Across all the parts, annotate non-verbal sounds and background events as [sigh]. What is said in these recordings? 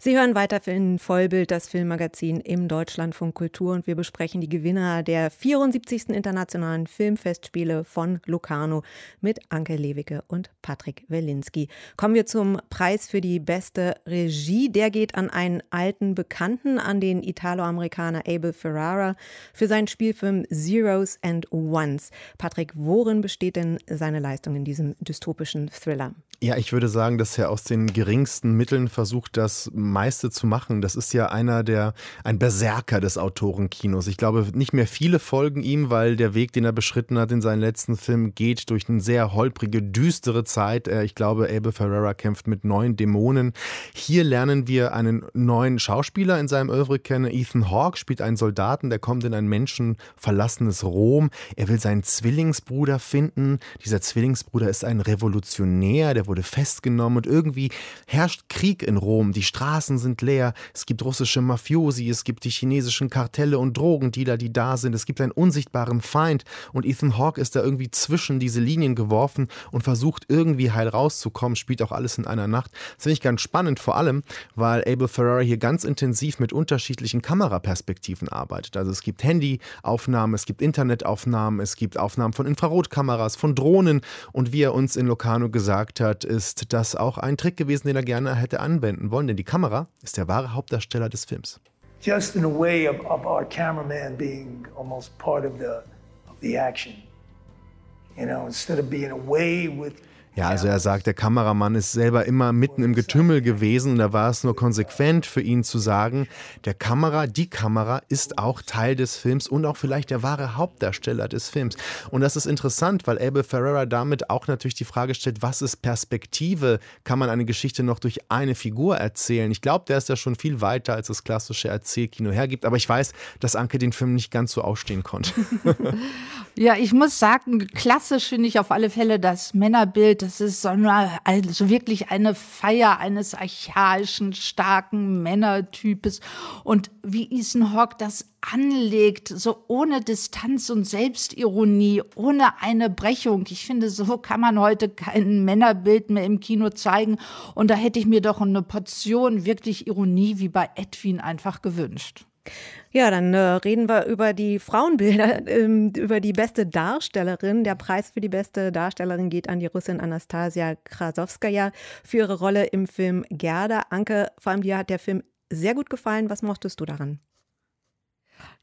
Sie hören weiter in Vollbild, das Filmmagazin im Deutschlandfunk Kultur und wir besprechen die Gewinner der 74. Internationalen Filmfestspiele von Locarno mit Anke Lewicke und Patrick Welinski. Kommen wir zum Preis für die beste Regie. Der geht an einen alten Bekannten, an den Italo-Amerikaner Abel Ferrara für seinen Spielfilm Zeros and Ones. Patrick, worin besteht denn seine Leistung in diesem dystopischen Thriller? Ja, ich würde sagen, dass er aus den geringsten Mitteln versucht, das meiste zu machen. Das ist ja einer der, ein Berserker des Autorenkinos. Ich glaube, nicht mehr viele folgen ihm, weil der Weg, den er beschritten hat in seinen letzten Film, geht durch eine sehr holprige, düstere Zeit. Äh, ich glaube, Abel Ferrara kämpft mit neuen Dämonen. Hier lernen wir einen neuen Schauspieler in seinem Oeuvre kennen. Ethan Hawke spielt einen Soldaten, der kommt in ein menschenverlassenes Rom. Er will seinen Zwillingsbruder finden. Dieser Zwillingsbruder ist ein Revolutionär, der wurde festgenommen und irgendwie herrscht Krieg in Rom. Die Straßen sind leer, es gibt russische Mafiosi, es gibt die chinesischen Kartelle und Drogendealer, die da sind, es gibt einen unsichtbaren Feind. Und Ethan Hawke ist da irgendwie zwischen diese Linien geworfen und versucht irgendwie heil rauszukommen, spielt auch alles in einer Nacht. Das finde ich ganz spannend, vor allem, weil Abel Ferrara hier ganz intensiv mit unterschiedlichen Kameraperspektiven arbeitet. Also es gibt Handyaufnahmen, es gibt Internetaufnahmen, es gibt Aufnahmen von Infrarotkameras, von Drohnen. Und wie er uns in Locarno gesagt hat, ist das auch ein Trick gewesen, den er gerne hätte anwenden wollen, denn die Kamera ist der wahre Hauptdarsteller des Films. Just in a way of, of our cameraman being almost part of the, of the action. You know, instead of being away with ja, also er sagt, der Kameramann ist selber immer mitten im Getümmel gewesen und da war es nur konsequent für ihn zu sagen, der Kamera, die Kamera ist auch Teil des Films und auch vielleicht der wahre Hauptdarsteller des Films. Und das ist interessant, weil Abel Ferreira damit auch natürlich die Frage stellt, was ist Perspektive? Kann man eine Geschichte noch durch eine Figur erzählen? Ich glaube, der ist ja schon viel weiter, als das klassische Erzählkino hergibt, aber ich weiß, dass Anke den Film nicht ganz so ausstehen konnte. [laughs] ja, ich muss sagen, klassisch finde ich auf alle Fälle das Männerbild, das ist so eine, also wirklich eine Feier eines archaischen, starken Männertypes. Und wie Ethan Hawke das anlegt, so ohne Distanz und Selbstironie, ohne eine Brechung. Ich finde, so kann man heute kein Männerbild mehr im Kino zeigen. Und da hätte ich mir doch eine Portion wirklich Ironie wie bei Edwin einfach gewünscht. Ja, dann äh, reden wir über die Frauenbilder, [laughs] äh, über die beste Darstellerin. Der Preis für die beste Darstellerin geht an die Russin Anastasia Krasowskaja für ihre Rolle im Film Gerda. Anke, vor allem dir hat der Film sehr gut gefallen. Was mochtest du daran?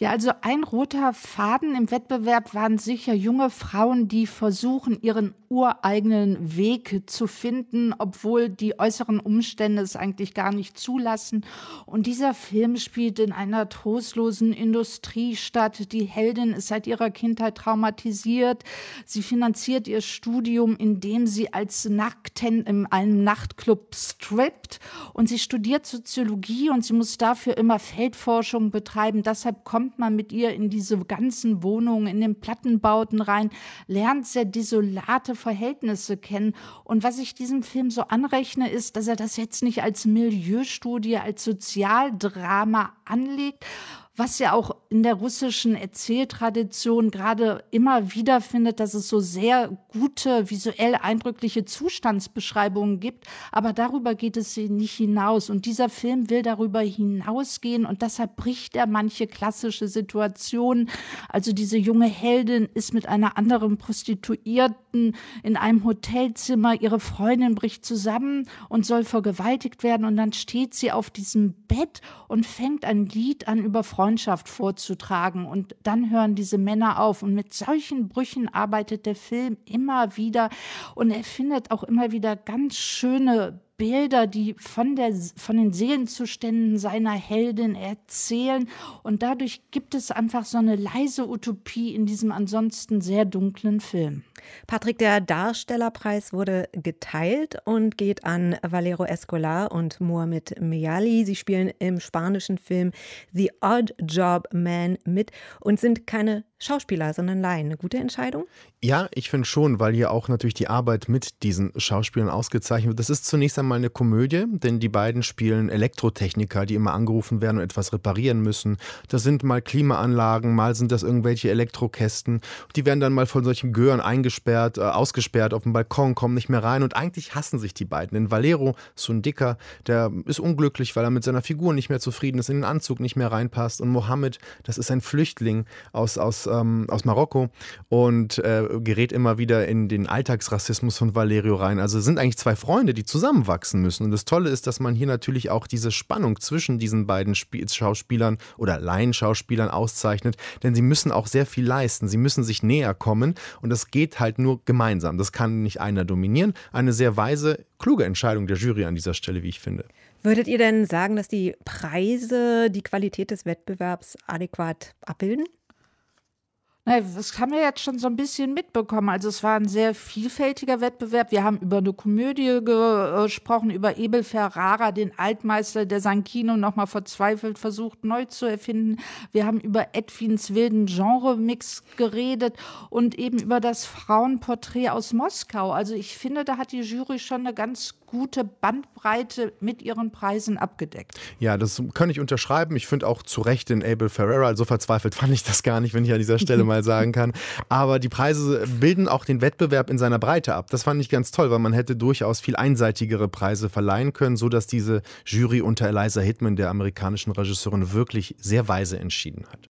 Ja, also ein roter Faden im Wettbewerb waren sicher junge Frauen, die versuchen, ihren ureigenen Weg zu finden, obwohl die äußeren Umstände es eigentlich gar nicht zulassen. Und dieser Film spielt in einer trostlosen Industriestadt. Die Heldin ist seit ihrer Kindheit traumatisiert. Sie finanziert ihr Studium, indem sie als Nackten in einem Nachtclub strippt. Und sie studiert Soziologie und sie muss dafür immer Feldforschung betreiben. Deshalb kommt man mit ihr in diese ganzen Wohnungen, in den Plattenbauten rein, lernt sehr desolate Verhältnisse kennen. Und was ich diesem Film so anrechne, ist, dass er das jetzt nicht als Milieustudie, als Sozialdrama anlegt, was ja auch in der russischen Erzähltradition gerade immer wieder findet, dass es so sehr gute, visuell eindrückliche Zustandsbeschreibungen gibt. Aber darüber geht es nicht hinaus. Und dieser Film will darüber hinausgehen und deshalb bricht er manche klassische Situationen. Also diese junge Heldin ist mit einer anderen Prostituierten in einem Hotelzimmer. Ihre Freundin bricht zusammen und soll vergewaltigt werden. Und dann steht sie auf diesem Bett und fängt ein Lied an über Freundschaft vorzutragen. Und dann hören diese Männer auf. Und mit solchen Brüchen arbeitet der Film immer wieder. Und er findet auch immer wieder ganz schöne Bilder, die von, der, von den Seelenzuständen seiner Heldin erzählen. Und dadurch gibt es einfach so eine leise Utopie in diesem ansonsten sehr dunklen Film. Patrick, der Darstellerpreis wurde geteilt und geht an Valero Escolar und Mohamed Meali. Sie spielen im spanischen Film The Odd Job Man mit und sind keine Schauspieler, sondern Laien. Eine gute Entscheidung? Ja, ich finde schon, weil hier auch natürlich die Arbeit mit diesen Schauspielern ausgezeichnet wird. Das ist zunächst einmal eine Komödie, denn die beiden spielen Elektrotechniker, die immer angerufen werden und etwas reparieren müssen. Das sind mal Klimaanlagen, mal sind das irgendwelche Elektrokästen. Die werden dann mal von solchen Gören eingesperrt, äh, ausgesperrt auf dem Balkon, kommen nicht mehr rein und eigentlich hassen sich die beiden. Denn Valero, so ein Dicker, der ist unglücklich, weil er mit seiner Figur nicht mehr zufrieden ist, in den Anzug nicht mehr reinpasst. Und Mohammed, das ist ein Flüchtling aus, aus, ähm, aus Marokko und äh, gerät immer wieder in den Alltagsrassismus von Valerio rein. Also sind eigentlich zwei Freunde, die zusammenwachsen müssen. Und das Tolle ist, dass man hier natürlich auch diese Spannung zwischen diesen beiden Sp Schauspielern oder Laienschauspielern auszeichnet, denn sie müssen auch sehr viel leisten. Sie müssen sich näher kommen und das geht halt nur gemeinsam. Das kann nicht einer dominieren. Eine sehr weise, kluge Entscheidung der Jury an dieser Stelle, wie ich finde. Würdet ihr denn sagen, dass die Preise die Qualität des Wettbewerbs adäquat abbilden? Das haben wir jetzt schon so ein bisschen mitbekommen. Also es war ein sehr vielfältiger Wettbewerb. Wir haben über eine Komödie gesprochen, über Ebel Ferrara, den Altmeister, der sein Kino nochmal verzweifelt versucht neu zu erfinden. Wir haben über Edwins wilden Genre-Mix geredet und eben über das Frauenporträt aus Moskau. Also ich finde, da hat die Jury schon eine ganz gute Bandbreite mit ihren Preisen abgedeckt. Ja, das kann ich unterschreiben. Ich finde auch zu Recht den Abel Ferreira. Also verzweifelt fand ich das gar nicht, wenn ich an dieser Stelle mal [laughs] sagen kann. Aber die Preise bilden auch den Wettbewerb in seiner Breite ab. Das fand ich ganz toll, weil man hätte durchaus viel einseitigere Preise verleihen können, sodass diese Jury unter Eliza Hitman, der amerikanischen Regisseurin, wirklich sehr weise entschieden hat.